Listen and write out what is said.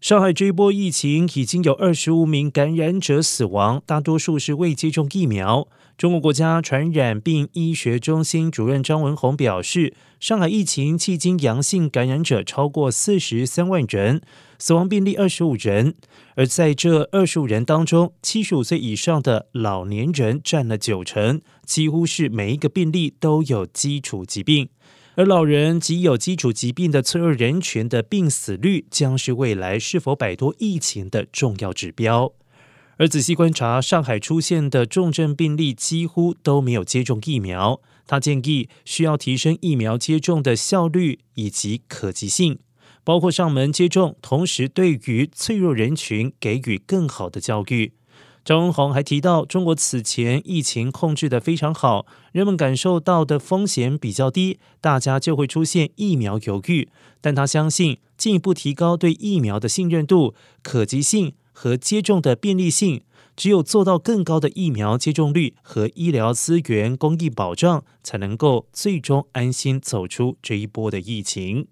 上海这一波疫情已经有二十五名感染者死亡，大多数是未接种疫苗。中国国家传染病医学中心主任张文宏表示，上海疫情迄今阳性感染者超过四十三万人，死亡病例二十五人。而在这二十五人当中，七十五岁以上的老年人占了九成，几乎是每一个病例都有基础疾病。而老人及有基础疾病的脆弱人群的病死率，将是未来是否摆脱疫情的重要指标。而仔细观察，上海出现的重症病例几乎都没有接种疫苗。他建议需要提升疫苗接种的效率以及可及性，包括上门接种，同时对于脆弱人群给予更好的教育。张文宏还提到，中国此前疫情控制的非常好，人们感受到的风险比较低，大家就会出现疫苗犹豫。但他相信，进一步提高对疫苗的信任度、可及性和接种的便利性，只有做到更高的疫苗接种率和医疗资源公益保障，才能够最终安心走出这一波的疫情。